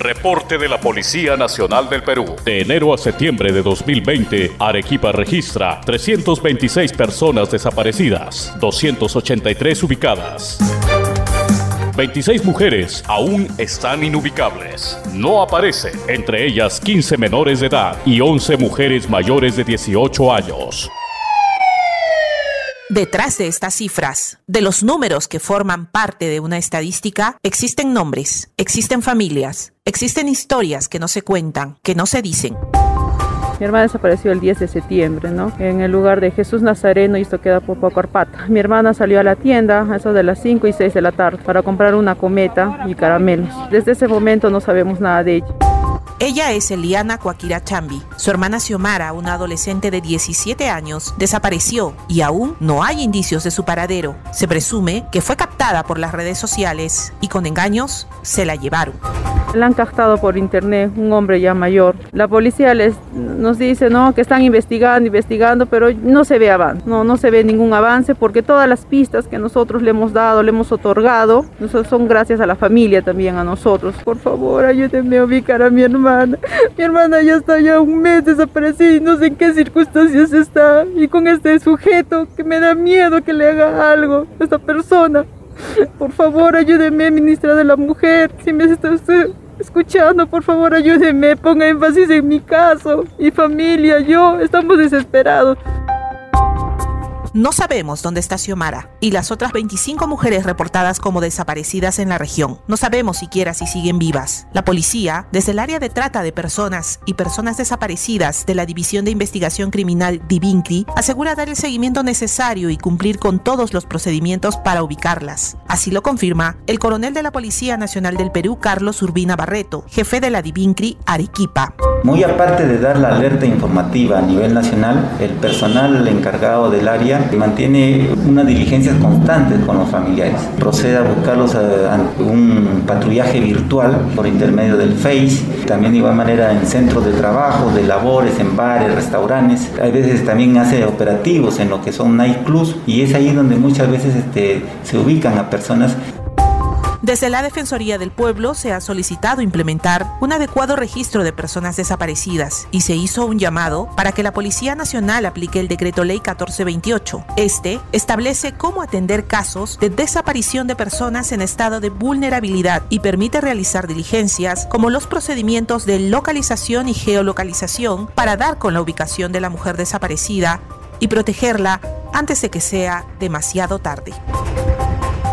Reporte de la Policía Nacional del Perú. De enero a septiembre de 2020, Arequipa registra 326 personas desaparecidas, 283 ubicadas. 26 mujeres aún están inubicables. No aparecen, entre ellas 15 menores de edad y 11 mujeres mayores de 18 años. Detrás de estas cifras, de los números que forman parte de una estadística, existen nombres, existen familias, existen historias que no se cuentan, que no se dicen. Mi hermana desapareció el 10 de septiembre, ¿no? En el lugar de Jesús Nazareno y esto queda por Pacorpata. Mi hermana salió a la tienda a eso de las 5 y 6 de la tarde para comprar una cometa y caramelos. Desde ese momento no sabemos nada de ella. Ella es Eliana Cuaquira Chambi. Su hermana Xiomara, una adolescente de 17 años, desapareció y aún no hay indicios de su paradero. Se presume que fue captada por las redes sociales y con engaños se la llevaron. La han captado por internet, un hombre ya mayor. La policía les, nos dice ¿no? que están investigando, investigando, pero no se ve avance, no, no se ve ningún avance porque todas las pistas que nosotros le hemos dado, le hemos otorgado, son gracias a la familia también, a nosotros. Por favor, ayúdenme a ubicar a mi hermana. Mi hermana ya está ya un mes desaparecida y no sé en qué circunstancias está. Y con este sujeto que me da miedo que le haga algo esta persona. Por favor, ayúdeme, ministra de la Mujer. Si me está escuchando, por favor, ayúdeme. Ponga énfasis en mi caso. Mi familia, yo, estamos desesperados. No sabemos dónde está Xiomara y las otras 25 mujeres reportadas como desaparecidas en la región. No sabemos siquiera si siguen vivas. La policía, desde el área de trata de personas y personas desaparecidas de la División de Investigación Criminal Divincri, asegura dar el seguimiento necesario y cumplir con todos los procedimientos para ubicarlas. Así lo confirma el coronel de la Policía Nacional del Perú, Carlos Urbina Barreto, jefe de la Divincri Arequipa. Muy aparte de dar la alerta informativa a nivel nacional, el personal encargado del área mantiene una diligencia constante con los familiares. Procede a buscarlos a, un patrullaje virtual por intermedio del Face, también de igual manera en centros de trabajo, de labores, en bares, restaurantes. A veces también hace operativos en lo que son nightclubs y es ahí donde muchas veces este, se ubican a personas desde la Defensoría del Pueblo se ha solicitado implementar un adecuado registro de personas desaparecidas y se hizo un llamado para que la Policía Nacional aplique el decreto ley 1428. Este establece cómo atender casos de desaparición de personas en estado de vulnerabilidad y permite realizar diligencias como los procedimientos de localización y geolocalización para dar con la ubicación de la mujer desaparecida y protegerla antes de que sea demasiado tarde.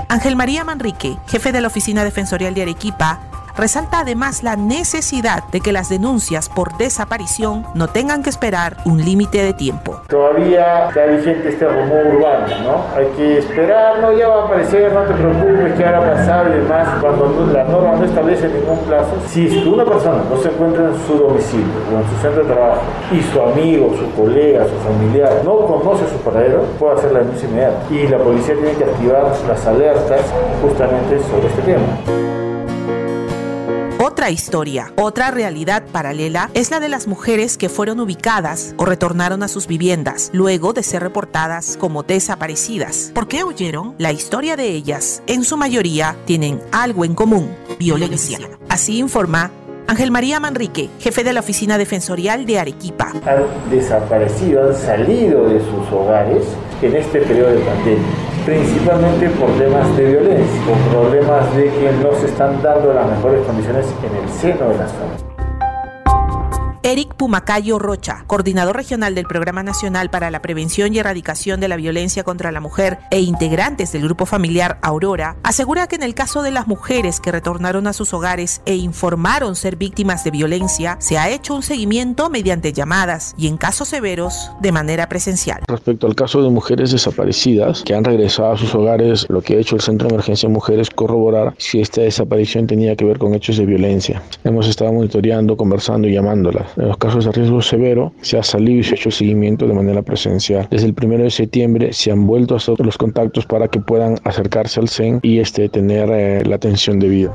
Ángel María Manrique, jefe de la Oficina Defensorial de Arequipa, resalta además la necesidad de que las denuncias por desaparición no tengan que esperar un límite de tiempo. Todavía está vigente este rumor urbano, ¿no? Hay que esperar, no, ya va a aparecer, no te preocupes, que ahora pasar y demás. Cuando la norma no establece ningún plazo, si una persona no se encuentra en su domicilio o en su centro de trabajo y su amigo, su colega, su familiar no conoce su paradero, puede hacer la denuncia inmediata. Y la policía tiene que activar las alertas justamente sobre este tema. Otra historia, otra realidad paralela es la de las mujeres que fueron ubicadas o retornaron a sus viviendas luego de ser reportadas como desaparecidas. ¿Por qué huyeron? La historia de ellas, en su mayoría, tienen algo en común, violencia. Así informa Ángel María Manrique, jefe de la Oficina Defensorial de Arequipa. Han desaparecido, han salido de sus hogares en este periodo de pandemia principalmente por temas de violencia, por problemas de que no se están dando las mejores condiciones en el seno de las familias. Eric Pumacayo Rocha, coordinador regional del Programa Nacional para la Prevención y Erradicación de la Violencia contra la Mujer e integrantes del grupo familiar Aurora, asegura que en el caso de las mujeres que retornaron a sus hogares e informaron ser víctimas de violencia, se ha hecho un seguimiento mediante llamadas y en casos severos de manera presencial. Respecto al caso de mujeres desaparecidas que han regresado a sus hogares, lo que ha hecho el Centro de Emergencia Mujeres corroborar si esta desaparición tenía que ver con hechos de violencia. Hemos estado monitoreando, conversando y llamándolas. En los casos de riesgo severo se ha salido y se ha hecho seguimiento de manera presencial. Desde el 1 de septiembre se han vuelto a hacer los contactos para que puedan acercarse al CEN y este, tener eh, la atención debida.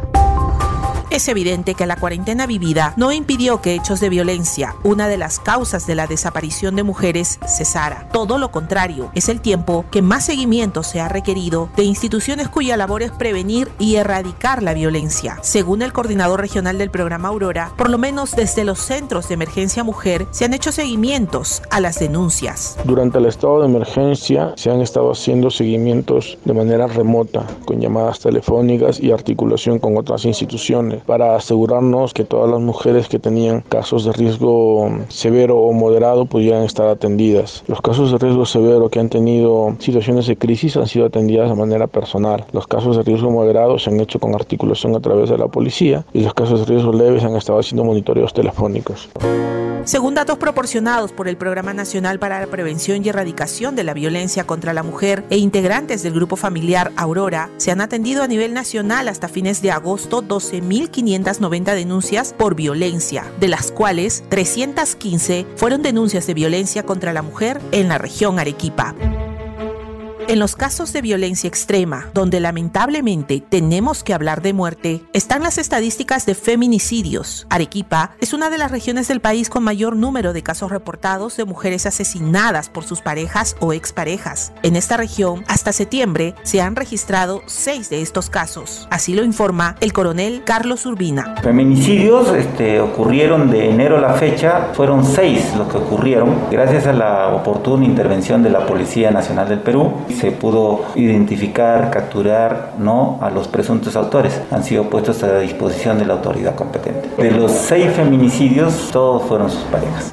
Es evidente que la cuarentena vivida no impidió que hechos de violencia, una de las causas de la desaparición de mujeres, cesara. Todo lo contrario, es el tiempo que más seguimiento se ha requerido de instituciones cuya labor es prevenir y erradicar la violencia. Según el coordinador regional del programa Aurora, por lo menos desde los centros de emergencia mujer se han hecho seguimientos a las denuncias. Durante el estado de emergencia se han estado haciendo seguimientos de manera remota, con llamadas telefónicas y articulación con otras instituciones para asegurarnos que todas las mujeres que tenían casos de riesgo severo o moderado pudieran estar atendidas. Los casos de riesgo severo que han tenido situaciones de crisis han sido atendidas de manera personal. Los casos de riesgo moderado se han hecho con articulación a través de la policía y los casos de riesgo leves han estado haciendo monitoreos telefónicos. Según datos proporcionados por el Programa Nacional para la Prevención y Erradicación de la Violencia contra la Mujer e integrantes del Grupo Familiar Aurora, se han atendido a nivel nacional hasta fines de agosto 12.590 denuncias por violencia, de las cuales 315 fueron denuncias de violencia contra la mujer en la región Arequipa. En los casos de violencia extrema, donde lamentablemente tenemos que hablar de muerte, están las estadísticas de feminicidios. Arequipa es una de las regiones del país con mayor número de casos reportados de mujeres asesinadas por sus parejas o exparejas. En esta región, hasta septiembre, se han registrado seis de estos casos. Así lo informa el coronel Carlos Urbina. Feminicidios este, ocurrieron de enero a la fecha, fueron seis los que ocurrieron, gracias a la oportuna intervención de la Policía Nacional del Perú se pudo identificar, capturar ¿no? a los presuntos autores. Han sido puestos a disposición de la autoridad competente. De los seis feminicidios, todos fueron sus parejas.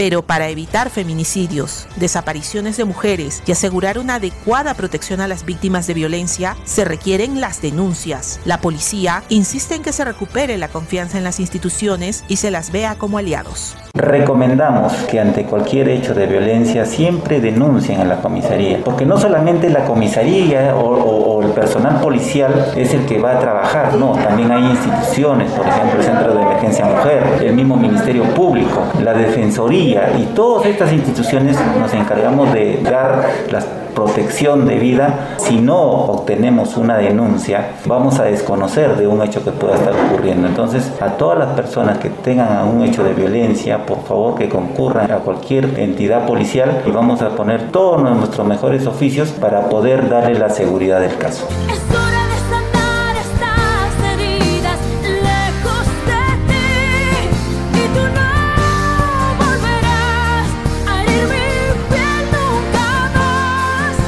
Pero para evitar feminicidios, desapariciones de mujeres y asegurar una adecuada protección a las víctimas de violencia, se requieren las denuncias. La policía insiste en que se recupere la confianza en las instituciones y se las vea como aliados. Recomendamos que ante cualquier hecho de violencia siempre denuncien a la comisaría, porque no solamente la comisaría o, el personal policial es el que va a trabajar, no, también hay instituciones, por ejemplo el Centro de Emergencia Mujer, el mismo Ministerio Público, la Defensoría y todas estas instituciones nos encargamos de dar la protección de vida. Si no obtenemos una denuncia, vamos a desconocer de un hecho que pueda estar ocurriendo. Entonces, a todas las personas que tengan un hecho de violencia, por favor que concurran a cualquier entidad policial y vamos a poner todos nuestros mejores oficios para poder darle la seguridad del caso.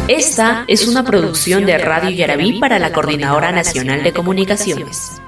Esta es una producción de Radio Yarabí para la Coordinadora Nacional de Comunicaciones.